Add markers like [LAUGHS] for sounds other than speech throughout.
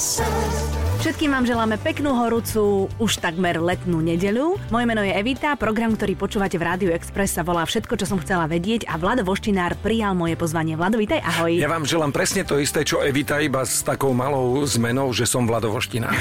sun. Všetkým vám želáme peknú horúcu, už takmer letnú nedeľu. Moje meno je Evita, program, ktorý počúvate v Rádiu Express sa volá Všetko, čo som chcela vedieť a Vlado Voštinár prijal moje pozvanie. Vlado, vítaj, ahoj. Ja vám želám presne to isté, čo Evita, iba s takou malou zmenou, že som Vlado Voštinár. [LAUGHS]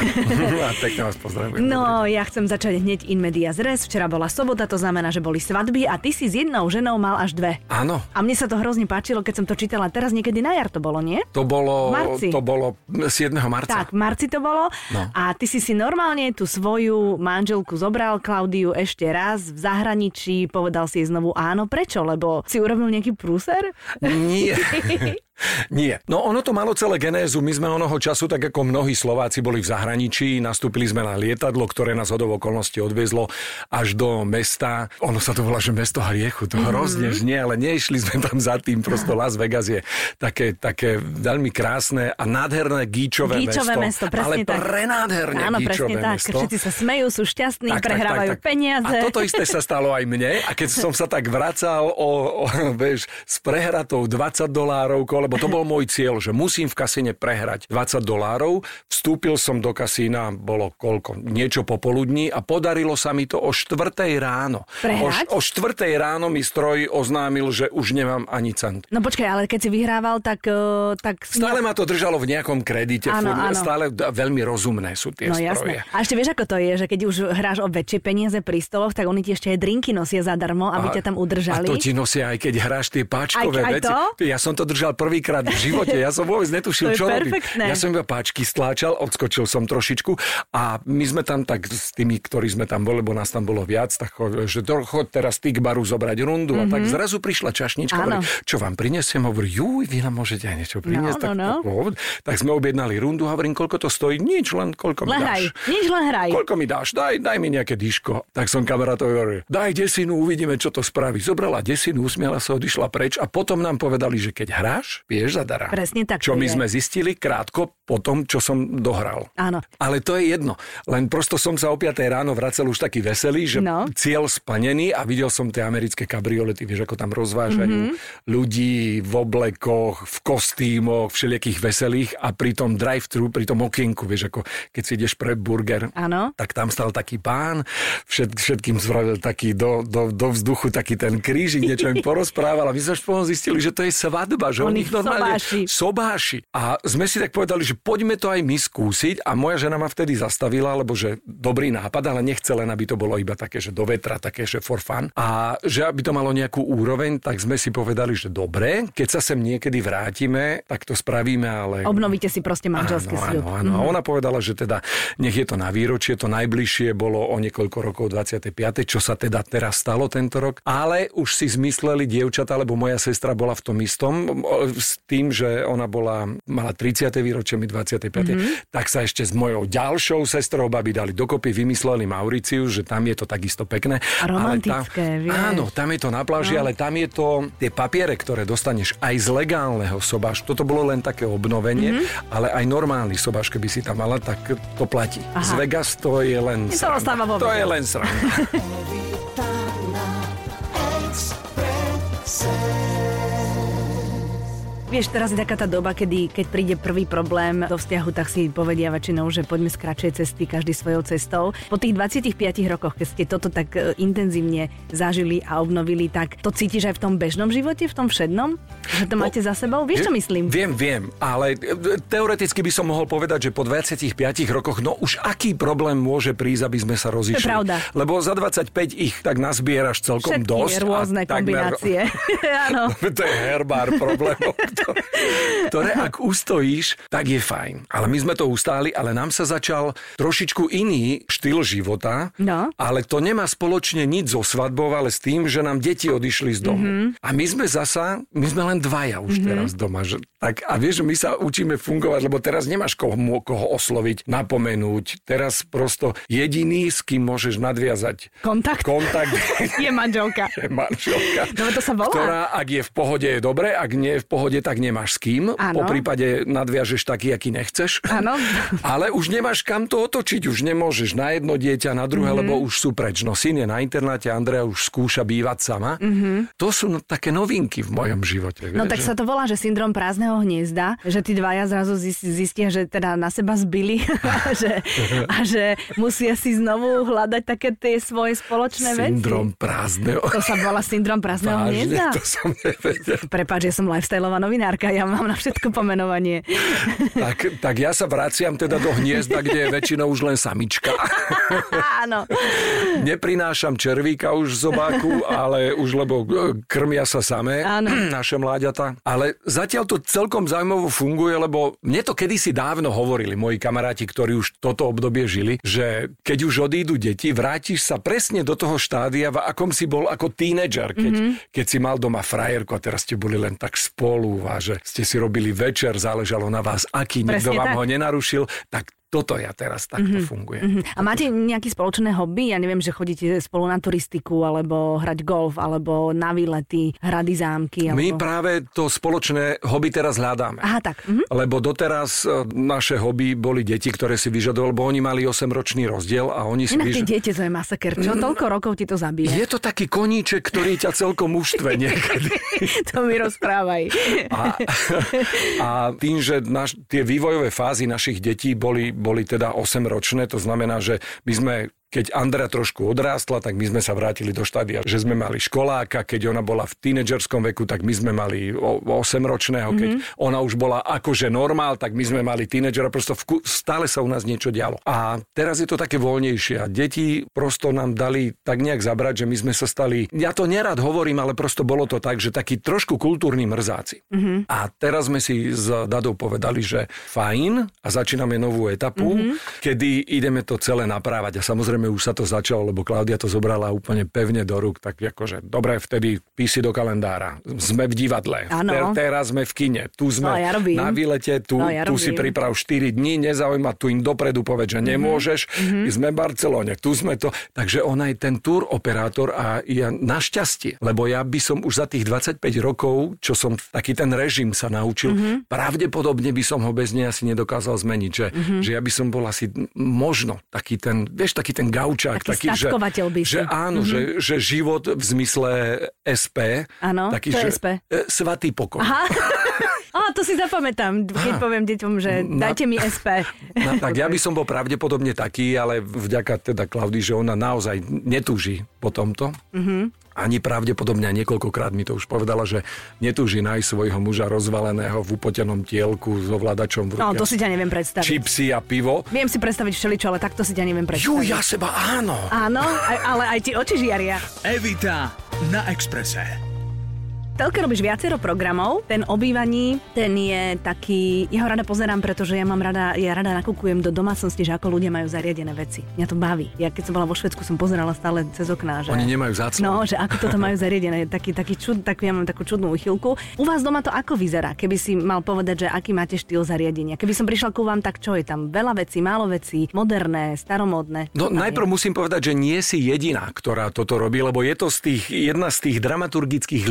a pekne vás pozdravujem. No, ja chcem začať hneď in media zres. Včera bola sobota, to znamená, že boli svadby a ty si s jednou ženou mal až dve. Áno. A mne sa to hrozne páčilo, keď som to čítala. Teraz niekedy na jar to bolo, nie? To bolo, marci. to bolo 7. marca. Tak, marci to bolo. No. A ty si si normálne tú svoju manželku zobral, Klaudiu, ešte raz v zahraničí, povedal si jej znovu áno. Prečo? Lebo si urobil nejaký prúser? Nie. [LAUGHS] [LAUGHS] Nie. No ono to malo celé genézu. My sme onoho času, tak ako mnohí Slováci boli v zahraničí, nastúpili sme na lietadlo, ktoré nás hodov okolností odviezlo až do mesta. Ono sa to volá, že mesto hriechu. To Mhm. hrozne znie, ale neišli sme tam za tým. Prosto Las Vegas je také, také veľmi krásne a nádherné gíčové, Gíčové mesto. mesto, presne ale tak. prenádherné Áno, presne gíčové tak. mesto. Všetci sa smejú, sú šťastní, prehrávajú peniaze. A toto isté sa stalo aj mne. A keď som sa tak vracal o, o vieš, s prehratou 20 dolárov, lebo to bol môj cieľ, že musím v kasíne prehrať 20 dolárov. Vstúpil som do kasína, bolo koľko? Niečo popoludní a podarilo sa mi to o 4 ráno. Prehrať? O, o 4 ráno mi stroj oznámil, že už nemám ani cent. No počkaj, ale keď si vyhrával, tak... eh, tak Stále ma to držalo v nejakom kredite. Áno, furt, áno. Stále veľmi rozumné sú tie No stroje. jasné. A ešte vieš, ako to je, že keď už hráš o väčšie peniaze pri stoloch, tak oni ti ešte aj drinky nosia zadarmo, aby ťa tam udržali. A to ti nosia aj keď hráš tie páčkové Aj- aj veci. to? Ja som to držal prvýkrát v živote, ja som vôbec netušil, čo robím. perfektné. Ja som iba páčky stláčal, odskočil som trošičku a my sme tam tak s tými, ktorí sme tam boli, lebo nás tam bolo viac, tak že chod teraz ty k baru zobrať rundu a tak zrazu prišla čašnička, Mhm. Hovorí, čo vám prinesiem, hovorí, juj, vy nám môžete aj niečo priniesť. no, tak, no. tak, tak sme objednali rundu a hovorím, koľko to stojí? Nič, len koľko mi Len dáš. hraj, nič len hraj. Koľko mi dáš? Daj, daj mi nejaké dýško. Tak som kamarátovi hovoril, daj desinu, uvidíme, čo to spraví. Zobrala desinu, usmiala sa, odišla preč a potom nám povedali, že keď hráš, vieš zadara. Presne tak Čo my je. sme zistili krátko po tom, čo som dohral. Áno. Ale to je jedno. Len prosto som sa o 5 ráno vracel už taký veselý, že No. cieľ splnený a videl som tie americké kabriolety, vieš, ako tam rozvážajú Mhm. ľudí v oblekoch, v kostýmoch, všelijakých veselých a pri tom drive-thru, pri tom okienku, vieš, ako keď si ideš pre burger, Áno. tak tam stal taký pán, všet, všetkým spravil taký do, do, do vzduchu taký ten krížik, niečo im [LAUGHS] porozprával a my sme zistili, že to je svadba, že oni ich normálne sobáši. sobáši. A sme si tak povedali, že poďme to aj my skúsiť a moja žena ma vtedy zastavila, lebo že dobrý nápad, ale nechce len, aby to bolo iba také, že do vetra, také, že for fun. A že aby to malo nejakú úroveň, tak sme si povedali, že dobre, keď sa sem niekedy vrátime, tak to spravíme, ale... Obnovíte si proste manželský sľub. Áno, áno. A ona povedala, že teda nech je to na výročie, to najbližšie bolo o niekoľko rokov 25. čo sa teda teraz stalo tento rok. Ale už si zmysleli dievčata, lebo moja sestra bola v tom istom, s tým, že ona bola, mala 30. výročie, my 25. Mhm. Mm-hmm. tak sa ešte s mojou ďalšou sestrou babi dali dokopy, vymysleli Mauriciu, že tam je to takisto pekné. A Ale romantické, tam, vieš. Áno, tam je to na pláži, No. ale tam je to tie papiere, ktoré dostaneš aj z legálneho sobášu. Toto bolo len také obnovenie, Mhm. mm-hmm. ale aj normálny sobáš, keby si tam mala, tak to platí. Aha. Z Vegas to je len To sranda. To je len sranda. [LAUGHS] [LAUGHS] Vieš, teraz je taká tá doba, kedy keď príde prvý problém do vzťahu, tak si povedia väčšinou, že poďme z kratšej cesty, každý svojou cestou. Po tých 25 rokoch, keď ste toto tak e, intenzívne zažili a obnovili, tak to cítiš aj v tom bežnom živote, v tom všednom? Že to máte za sebou? Vieš, čo myslím? Viem, viem, ale e, teoreticky by som mohol povedať, že po 25 rokoch, no už aký problém môže prísť, aby sme sa rozišli? pravda. Lebo za 25 ich tak nazbieraš celkom Všetky dosť. a rôzne takmer- kombinácie. [LAUGHS] Áno. to je herbár problémov, [LAUGHS] ktoré, ak ustojíš, tak je fajn. Ale my sme to ustáli, ale nám sa začal trošičku iný štýl života, No. ale to nemá spoločne nič so svadbou, ale s tým, že nám deti odišli z domu. Mm-hmm. A my sme zasa, my sme len dvaja už mm-hmm. teraz doma. Že, tak, a vieš, že my sa učíme fungovať, lebo teraz nemáš koho, koho osloviť, napomenúť. Teraz prosto jediný, s kým môžeš nadviazať Kontakt? kontakt [LAUGHS] Je manželka. je manželka, No, to sa volá. ktorá, ak je v pohode, je dobre, ak nie je v pohode, tak nemáš s kým. Áno. Po prípade nadviažeš taký, aký nechceš. Áno. [LAUGHS] Ale už nemáš kam to otočiť. Už nemôžeš na jedno dieťa, na druhé, mm-hmm. lebo už sú preč. No syn je na internáte, Andrea už skúša bývať sama. Mm-hmm. To sú no, také novinky v mojom živote. No vieš, tak že- sa to volá, že syndrom prázdneho hniezda, že tí dvaja zrazu zis- zistia, že teda na seba zbili [LAUGHS] a že, a že musia si znovu hľadať také tie svoje spoločné Syndrom veci. prázdneho. To sa volá syndrom prázdneho Vážne, hniezda? to som nevedel. Prepáč, že som lifestyleová novinárka, ja mám na všetko pomenovanie. [LAUGHS] Tak, tak ja sa vraciam teda do hniezda, kde je väčšinou už len samička. [LAUGHS] Áno. Neprinášam červíka už z zobáku, ale už lebo e, krmia sa samé Áno. [CLEARS THROAT] naše mláďata. Ale zatiaľ to celkom zaujímavo funguje, lebo mne to kedysi dávno hovorili moji kamaráti, ktorí už toto obdobie žili, že keď už odídu deti, vrátiš sa presne do toho štádia, v akom si bol ako tínedžer, keď, Mhm. mm-hmm. keď si mal doma frajerku a teraz ste boli len tak spolu a že ste si robili večer, záležalo na vás, aký nikto Presne vám tak. ho nenarušil, tak toto ja teraz takto mm-hmm. funguje. Mhm. A máte nejaké spoločné hobby? Ja neviem, že chodíte spolu na turistiku, alebo hrať golf, alebo na výlety, hrady zámky. Alebo... My práve to spoločné hobby teraz hľadáme. Aha, tak. Mhm. Lebo doteraz e, naše hobby boli deti, ktoré si vyžadovali, lebo oni mali 8-ročný rozdiel a oni si Inak vyž... dieťa, to je masaker. Čo? Toľko rokov ti to zabije. Je to taký koníček, ktorý ťa celkom uštve [LAUGHS] niekedy. to mi rozprávaj. A, a tým, že naš, tie vývojové fázy našich detí boli, boli teda 8-ročné, to znamená, že my sme keď Andrea trošku odrástla, tak my sme sa vrátili do štádia, že sme mali školáka, keď ona bola v tínedžerskom veku, tak my sme mali 8-ročného, keď mm-hmm. ona už bola akože normál, tak my sme mali tínedžera, prosto v, ku- stále sa u nás niečo dialo. A teraz je to také voľnejšie a deti prosto nám dali tak nejak zabrať, že my sme sa stali, ja to nerad hovorím, ale prosto bolo to tak, že taký trošku kultúrni mrzáci. Mm-hmm. A teraz sme si s Dadou povedali, že fajn a začíname novú etapu, mm-hmm. kedy ideme to celé naprávať a samozrejme už sa to začalo, lebo Klaudia to zobrala úplne pevne do rúk, tak akože dobre, vtedy písi do kalendára. Sme v divadle, Áno. teraz sme v kine, tu sme No, ja robím. na výlete, tu, No, ja tu si priprav 4 dní, nezaujíma, tu im dopredu povedz, že nemôžeš, mm-hmm. sme v Barcelone, tu sme to. Takže ona je ten tour operátor a ja našťastie, lebo ja by som už za tých 25 rokov, čo som taký ten režim sa naučil, mm-hmm. pravdepodobne by som ho bez nej asi nedokázal zmeniť, že, mm-hmm. že ja by som bol asi možno taký ten, vieš, taký ten gaučák. Taký že, by si. že áno, mm-hmm. že, že život v zmysle SP, Áno, taký, to že, SP. e, svatý pokoj. Aha. [LAUGHS] Á, to si zapamätám, keď poviem deťom, že dajte mi SP. [LAUGHS] No, tak ja by som bol pravdepodobne taký, ale vďaka teda Klaudii, že ona naozaj netúži po tomto. Mm-hmm. Ani pravdepodobne a niekoľkokrát mi to už povedala, že netúži nájsť svojho muža rozvaleného v upotenom tielku s ovládačom v ruke. No, to si ťa neviem predstaviť. Čipsy a pivo. Viem si predstaviť všeličo, ale takto si ťa neviem predstaviť. Ju, ja seba áno. Áno, aj, ale aj ti oči žiaria. Evita na Exprese. Telke robíš viacero programov, ten obývaní, ten je taký, ja ho rada pozerám, pretože ja mám rada, ja rada nakúkujem do domácnosti, že ako ľudia majú zariadené veci. Mňa to baví. Ja keď som bola vo Švedsku, som pozerala stále cez okná, že... Oni nemajú záclon. No, že ako toto majú zariadené, [LAUGHS] taký, taký čud, takú, ja mám takú čudnú uchylku. U vás doma to ako vyzerá? Keby si mal povedať, že aký máte štýl zariadenia. Keby som prišla ku vám, tak čo je tam? Veľa vecí, málo vecí, moderné, staromodné. No najprv je? musím povedať, že nie si jediná, ktorá toto robí, lebo je to z tých, jedna z tých dramaturgických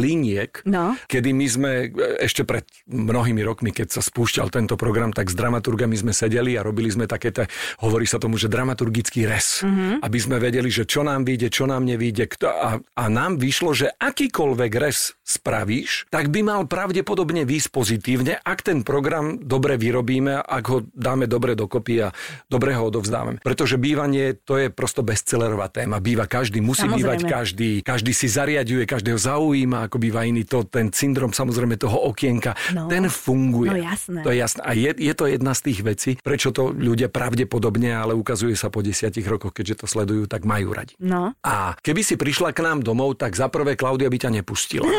No. kedy my sme e, ešte pred mnohými rokmi, keď sa spúšťal tento program, tak s dramaturgami sme sedeli a robili sme také, te, hovorí sa tomu, že dramaturgický res, Mhm. mm-hmm. aby sme vedeli, že čo nám vyjde, čo nám nevyjde. Kto, a, a nám vyšlo, že akýkoľvek res spravíš, tak by mal pravdepodobne výsť pozitívne, ak ten program dobre vyrobíme, ak ho dáme dobre dokopy a dobre ho odovzdáme. Pretože bývanie to je prosto bestsellerová téma. Býva každý, musí Samozrejme. bývať každý, každý si zariaduje, každého zaujíma, ako býva iný. To, ten syndrom samozrejme toho okienka, No. ten funguje. No jasné. To je jasné. A je, je to jedna z tých vecí, prečo to ľudia pravdepodobne, ale ukazuje sa po desiatich rokoch, keďže to sledujú, tak majú radi. No. A keby si prišla k nám domov, tak za prvé Klaudia by ťa nepustila. [LAUGHS]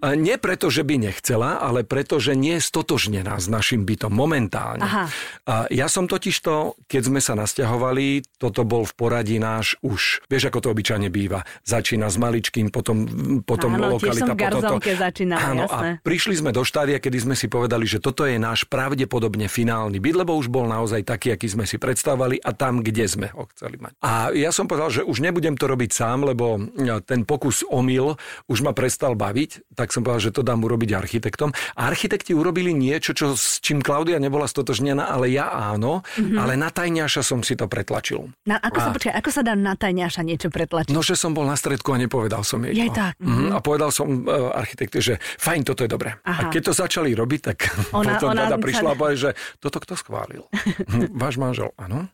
A nie preto, že by nechcela, ale preto, že nie je stotožnená s našim bytom momentálne. Aha. A ja som totiž to, keď sme sa nasťahovali, toto bol v poradí náš už, vieš, ako to obyčajne býva. Začína s maličkým, potom, potom Áno, v potom to. Veľké začínali, áno, jasné. a prišli sme do štádia, kedy sme si povedali, že toto je náš pravdepodobne finálny byt, lebo už bol naozaj taký, aký sme si predstavovali a tam, kde sme ho chceli mať. A ja som povedal, že už nebudem to robiť sám, lebo ten pokus omyl už ma prestal baviť, tak som povedal, že to dám urobiť architektom. A architekti urobili niečo, čo, s čím Klaudia nebola stotožnená, ale ja áno, mm-hmm. ale na tajňaša som si to pretlačil. Na, ako, a... sa, počkaj, ako sa dá na tajňaša niečo pretlačiť? No, že som bol na stredku a nepovedal som jej. Je tak. Mm-hmm. A povedal som uh, architekte, že fajn, toto je dobré. Aha. A keď to začali robiť, tak [LAUGHS] ona, potom ona, teda prišla a povedala, že toto kto schválil? [LAUGHS] Váš manžel, áno?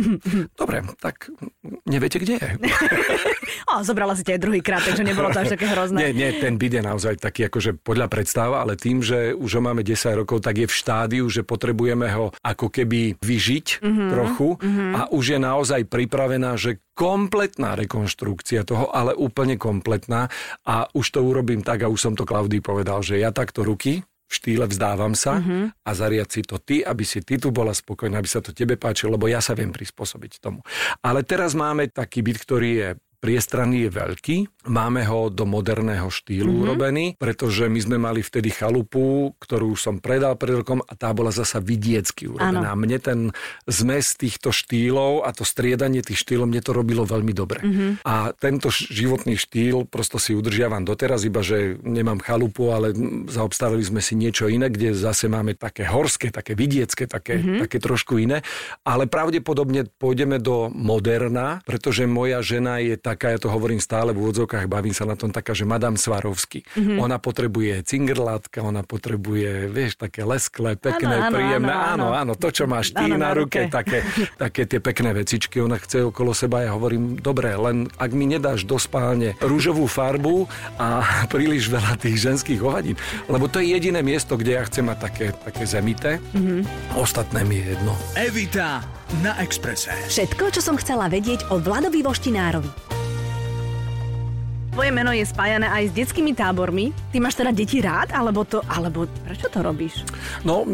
[LAUGHS] Dobre, tak neviete, kde je. o, zobrala si aj druhýkrát, takže nebolo to až také hrozné. Nie, nie, ten byt je naozaj taký akože podľa predstav, ale tým, že už ho máme 10 rokov, tak je v štádiu, že potrebujeme ho ako keby vyžiť mm-hmm, trochu mm-hmm. a už je naozaj pripravená, že kompletná rekonštrukcia toho, ale úplne kompletná a už to urobím tak a už som to Klaudii povedal, že ja takto ruky v štýle vzdávam sa mm-hmm. a zariad si to ty, aby si ty tu bola spokojná, aby sa to tebe páčilo, lebo ja sa viem prispôsobiť tomu. Ale teraz máme taký byt, ktorý je priestranný je veľký, máme ho do moderného štýlu mm-hmm. urobený, pretože my sme mali vtedy chalupu, ktorú som predal pred rokom a tá bola zasa vidiecky urobená. Ano. Mne ten zmes týchto štýlov a to striedanie tých štýlov, mne to robilo veľmi dobre. Mm-hmm. A tento životný štýl prosto si udržiavam doteraz, iba že nemám chalupu, ale zaobstarali sme si niečo iné, kde zase máme také horské, také vidiecké, také, mm-hmm. také trošku iné. Ale pravdepodobne pôjdeme do moderna, pretože moja žena je tá taká, ja to hovorím stále v úvodzovkách, bavím sa na tom taká, že Madame Svarovsky. Mm-hmm. Ona potrebuje cingrlátka, ona potrebuje, vieš, také lesklé, pekné, ano, príjemné. Áno, áno, áno, to, čo máš ty ano, na, ruke, ruke. Také, také tie pekné vecičky, ona chce okolo seba. Ja hovorím, dobre, len ak mi nedáš do spálne rúžovú farbu a [LAUGHS] príliš veľa tých ženských hovadín, lebo to je jediné miesto, kde ja chcem mať také, také zemité. Mm-hmm. Ostatné mi je jedno. Evita na Exprese. Všetko, čo som chcela vedieť o Vladovi Voštinárovi. Tvoje meno je spájané aj s detskými tábormi. Ty máš teda deti rád, alebo to, alebo prečo to robíš? No,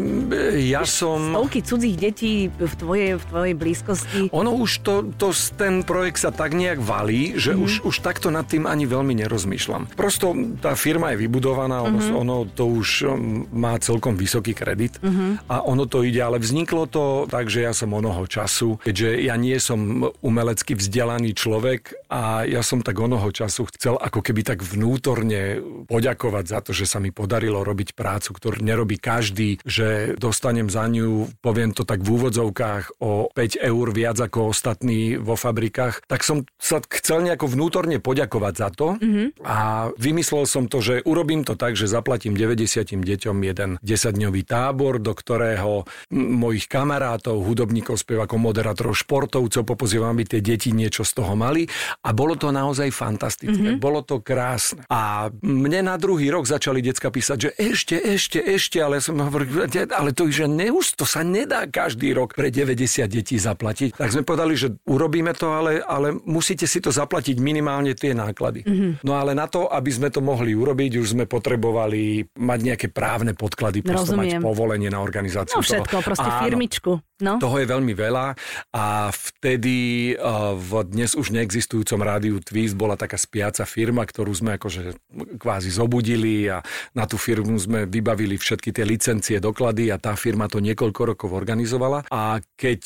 ja Víš, som... Stovky cudzích detí v tvojej, v tvojej blízkosti. Ono už to, to, ten projekt sa tak nejak valí, že mm-hmm. už, už takto nad tým ani veľmi nerozmýšľam. Prosto tá firma je vybudovaná, ono, mm-hmm. ono to už má celkom vysoký kredit mm-hmm. a ono to ide, ale vzniklo to tak, že ja som onoho času, keďže ja nie som umelecky vzdelaný človek a ja som tak onoho času chcel chcel ako keby tak vnútorne poďakovať za to, že sa mi podarilo robiť prácu, ktorú nerobí každý, že dostanem za ňu, poviem to tak v úvodzovkách, o 5 eur viac ako ostatní vo fabrikách, tak som sa chcel nejako vnútorne poďakovať za to mm-hmm. a vymyslel som to, že urobím to tak, že zaplatím 90 deťom jeden 10-dňový tábor, do ktorého mojich kamarátov, hudobníkov, spevákov, moderátorov, športovcov popozývam, aby tie deti niečo z toho mali a bolo to naozaj fantastické. Mm-hmm. Bolo to krásne. A mne na druhý rok začali decka písať, že ešte, ešte, ešte, ale som hovoril, ale to, že neus, to sa nedá každý rok pre 90 detí zaplatiť. Tak sme povedali, že urobíme to, ale, ale musíte si to zaplatiť minimálne tie náklady. Mm-hmm. No ale na to, aby sme to mohli urobiť, už sme potrebovali mať nejaké právne podklady, prosto mať povolenie na organizáciu. No všetko, toho. proste Áno. firmičku. No. Toho je veľmi veľa a vtedy uh, v dnes už neexistujúcom rádiu Twist bola taká spiaca firma, ktorú sme akože kvázi zobudili a na tú firmu sme vybavili všetky tie licencie, doklady a tá firma to niekoľko rokov organizovala. A keď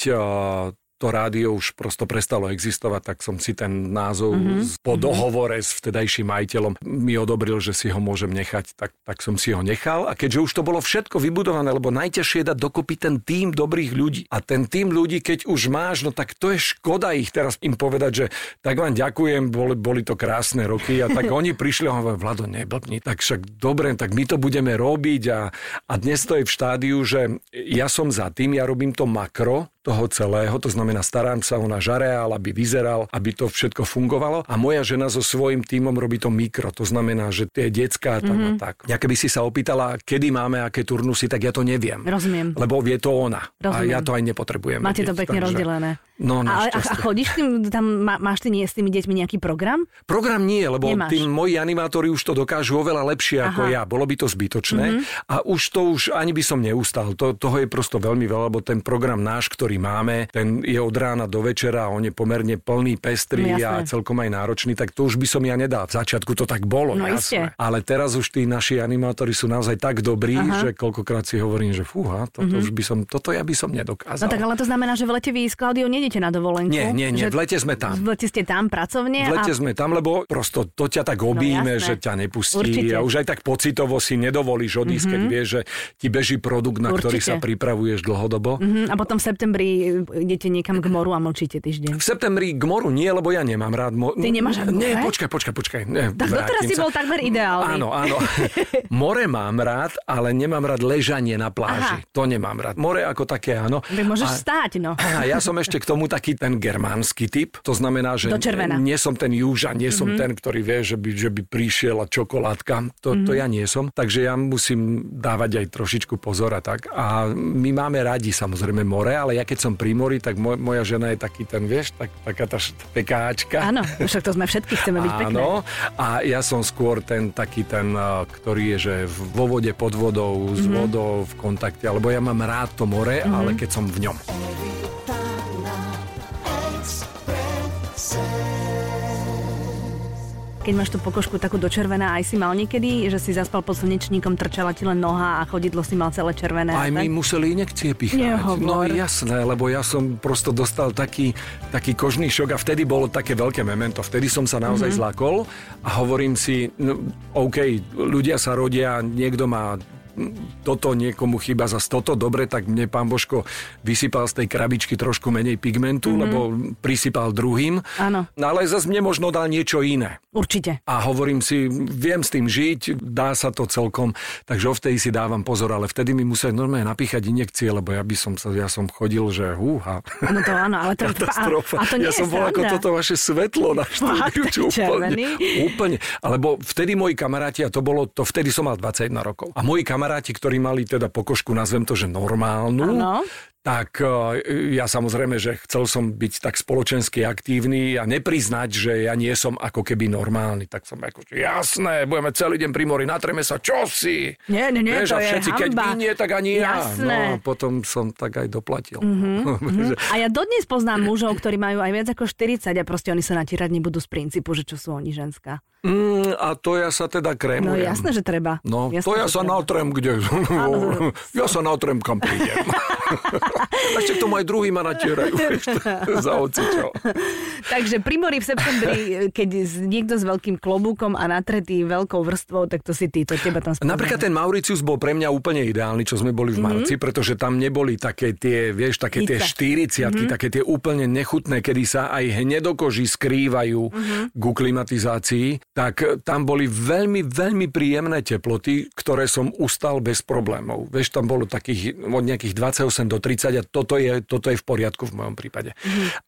to rádio už prosto prestalo existovať, tak som si ten názov mm-hmm. po mhm. dohovore s vtedajším majiteľom mi odobril, že si ho môžem nechať, tak, tak som si ho nechal. A keďže už to bolo všetko vybudované, lebo najťažšie je dať dokopy ten tým dobrých ľudí. A ten tým ľudí, keď už máš, no tak to je škoda ich teraz im povedať, že tak vám ďakujem, boli, boli to krásne roky. A tak [LAUGHS] oni prišli a hovorili, Vlado, neblbni, tak však dobre, tak my to budeme robiť. A, a dnes to je v štádiu, že ja som za tým, ja robím to makro, toho celého, to znamená starám sa o náš areál, aby vyzeral, aby to všetko fungovalo a moja žena so svojím tímom robí to mikro, to znamená, že tie detská tam mm-hmm. a tak. Ja keby si sa opýtala, kedy máme aké turnusy, tak ja to neviem. Rozumiem. Lebo vie to ona. Rozumiem. A ja to aj nepotrebujem. Máte vedieť, to pekne takže... rozdelené. No, a, a, a chodíš tým, tam, má, máš ty nie s tými deťmi nejaký program? Program nie, lebo Nemáš. tí moji animátori už to dokážu oveľa lepšie Aha. ako ja. Bolo by to zbytočné mm-hmm. a už to už ani by som neustal. To, toho je prosto veľmi veľa, lebo ten program náš, ktorý ktorý máme, ten je od rána do večera on je pomerne plný, pestrý No, a celkom aj náročný, tak to už by som ja nedal. V začiatku to tak bolo, No, jasné. iste. Ale teraz už tí naši animátori sú naozaj tak dobrí, Aha. že koľkokrát si hovorím, že fúha, toto už by som, toto ja by som nedokázal. No tak ale to znamená, že v lete vy s Klaudiou nejdete na dovolenku? Nie, nie, nie, v lete sme tam. V lete ste tam pracovne? V lete a... sme tam, lebo prosto to ťa tak obíme, No, jasné. že ťa nepustí Určite. a už aj tak pocitovo si nedovolíš odísť, keď vieš, že ti beží produkt, na ktorý Určite. sa pripravuješ dlhodobo. Mhm, a potom v septembri idete niekam k moru a mlčíte týždeň. V septembri k moru nie, lebo ja nemám rád mo- Ty nemáš rád Nie, more? počkaj, počkaj, počkaj. Nie, Tak doteraz si bol takmer ideálny. Áno, áno. [LAUGHS] More mám rád, ale nemám rád ležanie na pláži. Aha. To nemám rád. More ako také, áno. Tak môžeš A- stáť, no. A ja som ešte k tomu taký ten germánsky typ. To znamená, že nie som ten južan, nie som ten, ktorý vie, že by, že by prišiel a čokoládka. To, to Mhm. ja nie som. Takže ja musím dávať aj trošičku pozor a tak. A my máme radi samozrejme more, ale ja keď som pri mori, tak moj, moja žena je taký ten, vieš, tak, taká tá pekáčka. Áno, však to sme všetky, chceme byť pekné. Áno, a ja som skôr ten taký ten, eh, ktorý je, že vo vode, pod vodou, s Mhm. vodou v kontakte, alebo ja mám rád to more, ale keď som v ňom. Keď máš tú pokožku takú dočervená, aj si mal niekedy, že si zaspal pod slnečníkom, trčala ti len noha a chodidlo si mal celé červené. Aj a my museli inekcie pichať. No Nehovor. jasné, lebo ja som prosto dostal taký, taký kožný šok a vtedy bolo také veľké memento. Vtedy som sa naozaj Mhm. mm-hmm. zlakol a hovorím si, no, OK, ľudia sa rodia, niekto má toto niekomu chýba za toto, dobre, tak mne pán Božko vysypal z tej krabičky trošku menej pigmentu, mm-hmm. lebo prisypal druhým. Áno. No ale zase mne možno dal niečo iné. Určite. A hovorím si, viem s tým žiť, dá sa to celkom, takže vtedy si dávam pozor, ale vtedy mi museli normálne napíchať injekcie, lebo ja by som sa, ja som chodil, že húha. No to áno, ale to, Katastrofa. A, a to nie ja som bol ako toto vaše svetlo na štúdiu. Čo úplne, úplne. Alebo vtedy moji kamaráti, a to bolo, to vtedy som mal 21 rokov. A moji kamaráti, ktorí mali teda pokožku, nazvem to, že normálnu, Áno. Tak e, ja samozrejme, že chcel som byť tak spoločensky aktívny a nepriznať, že ja nie som ako keby normálny. Tak som ako, že jasné, budeme celý deň pri mori, natreme sa, čo si? Nie, nie, nie, Vieš, to a je všetci, keď hanba. vy nie, tak ani ja. Jasné. No, potom som tak aj doplatil. Mhm. [LAUGHS] A ja dodnes poznám mužov, ktorí majú aj viac ako 40 a proste oni sa natírať nebudú z princípu, že čo sú oni ženská. Mm, a to ja sa teda No krémujem. jasné, že treba. No, jasné, to ja sa treba. natrem, kde... [LAUGHS] ja sa natrem, kam prídem. [LAUGHS] Ešte k tomu aj druhý ma natierajú. za ocičo. Takže pri mori v septembri, keď niekto s veľkým klobúkom a natretý veľkou vrstvou, tak to si ty, to teba tam spomína. Napríklad ten Mauricius bol pre mňa úplne ideálny, čo sme boli v marci, pretože tam neboli také tie, vieš, také tie Ice. 40 také tie úplne nechutné, kedy sa aj hnedokoži skrývajú ku klimatizácii, tak tam boli veľmi, veľmi príjemné teploty, ktoré som ustal bez problémov. Vieš, tam bolo takých od nejakých 28 do 30 a toto je, toto je v poriadku v mojom prípade.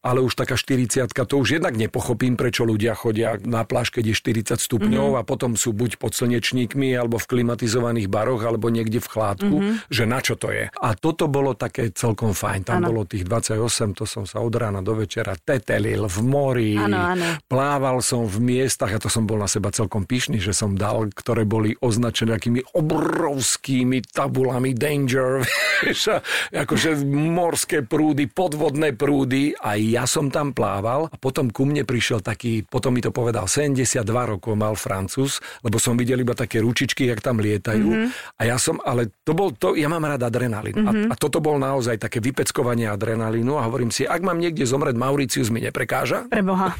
Ale už taká 40 to už jednak nepochopím, prečo ľudia chodia na pláž, keď je 40 stupňov a potom sú buď pod slnečníkmi, alebo v klimatizovaných baroch, alebo niekde v chládku, že na čo to je. A toto bolo také celkom fajn. Tam Áno. bolo tých 28, to som sa od rána do večera tetelil v mori, Áno, áno. plával som v miestach a to som bol na seba celkom pyšný, že som dal, ktoré boli označené takými obrovskými tabulami danger, [LAUGHS] vieš, akože morské prúdy, podvodné prúdy a ja som tam plával a potom ku mne prišiel taký, potom mi to povedal, 72 rokov mal Francúz, lebo som videl iba také ručičky, jak tam lietajú Mhm. a ja som, ale to bol to, ja mám rád adrenalín a, a toto bol naozaj také vypeckovanie adrenalínu a hovorím si, ak mám niekde zomrieť, Mauricius mi neprekáža, Preboha.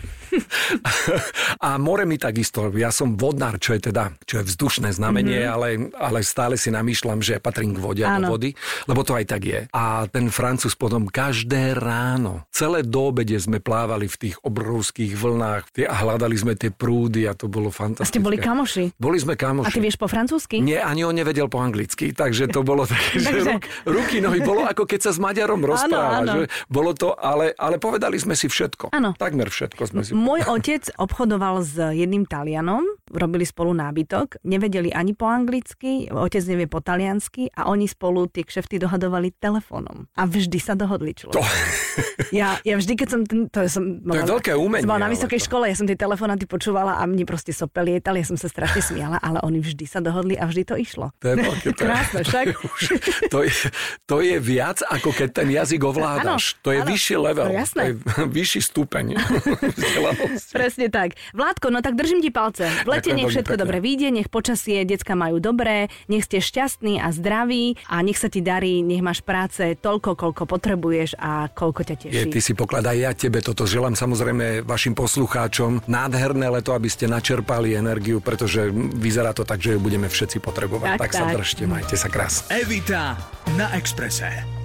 [LAUGHS] a more mi takisto, ja som vodnár, čo je teda, čo je vzdušné znamenie, mm-hmm. ale, ale stále si namýšľam, že patrím k vode a do vody, lebo to aj tak je. A ten Francúz potom každé ráno, celé do obede sme plávali v tých obrovských vlnách a hľadali sme tie prúdy a to bolo A fantastické. ste boli kamoši. Boli sme kamoši. A ty vieš po francúzsky? Nie, ani on nevedel po anglicky, takže to bolo [LAUGHS] také, že ruk, ruky, nohy, bolo ako keď sa s Maďarom rozpráva. áno. Že bolo to, ale, ale povedali sme si všetko. Áno. Takmer všetko sme si Môj otec obchodoval s jedným Talianom, robili spolu nábytok, nevedeli ani po anglicky, otec nevie po taliansky a oni spolu tie kšefty dohadovali telefónom. A vždy sa dohodli človek. To, Ja, ja vždy, keď som... Ten, to, som To je veľké umenie, Som bola na vysokej to- škole, ja som tie telefonáty počúvala a mne proste sopel lietali, ja som sa strašne smiala, ale oni vždy sa dohodli a vždy to išlo. to je veľké. To Krásne, však. [LAUGHS] to, je, to je viac, ako keď ten jazyk ovládaš. Áno, to je áno. vyšší level. No, jasné. To je [LAUGHS] vyšší stupeň. [LAUGHS] Presne tak. Vládko, no tak držím ti palce. V lete nech všetko pekne. dobre vyjde, nech počasie decka majú dobré, nech ste šťastní a zdraví a nech sa ti darí, nech máš práce toľko, koľko potrebuješ a koľko ťa teší. Je, ty si pokladaj ja tebe toto želám samozrejme vašim poslucháčom. Nádherné leto, aby ste načerpali energiu, pretože vyzerá to tak, že ju budeme všetci potrebovať. Tak, Tak, tak sa držte, majte sa krásne. Evita na Exprese.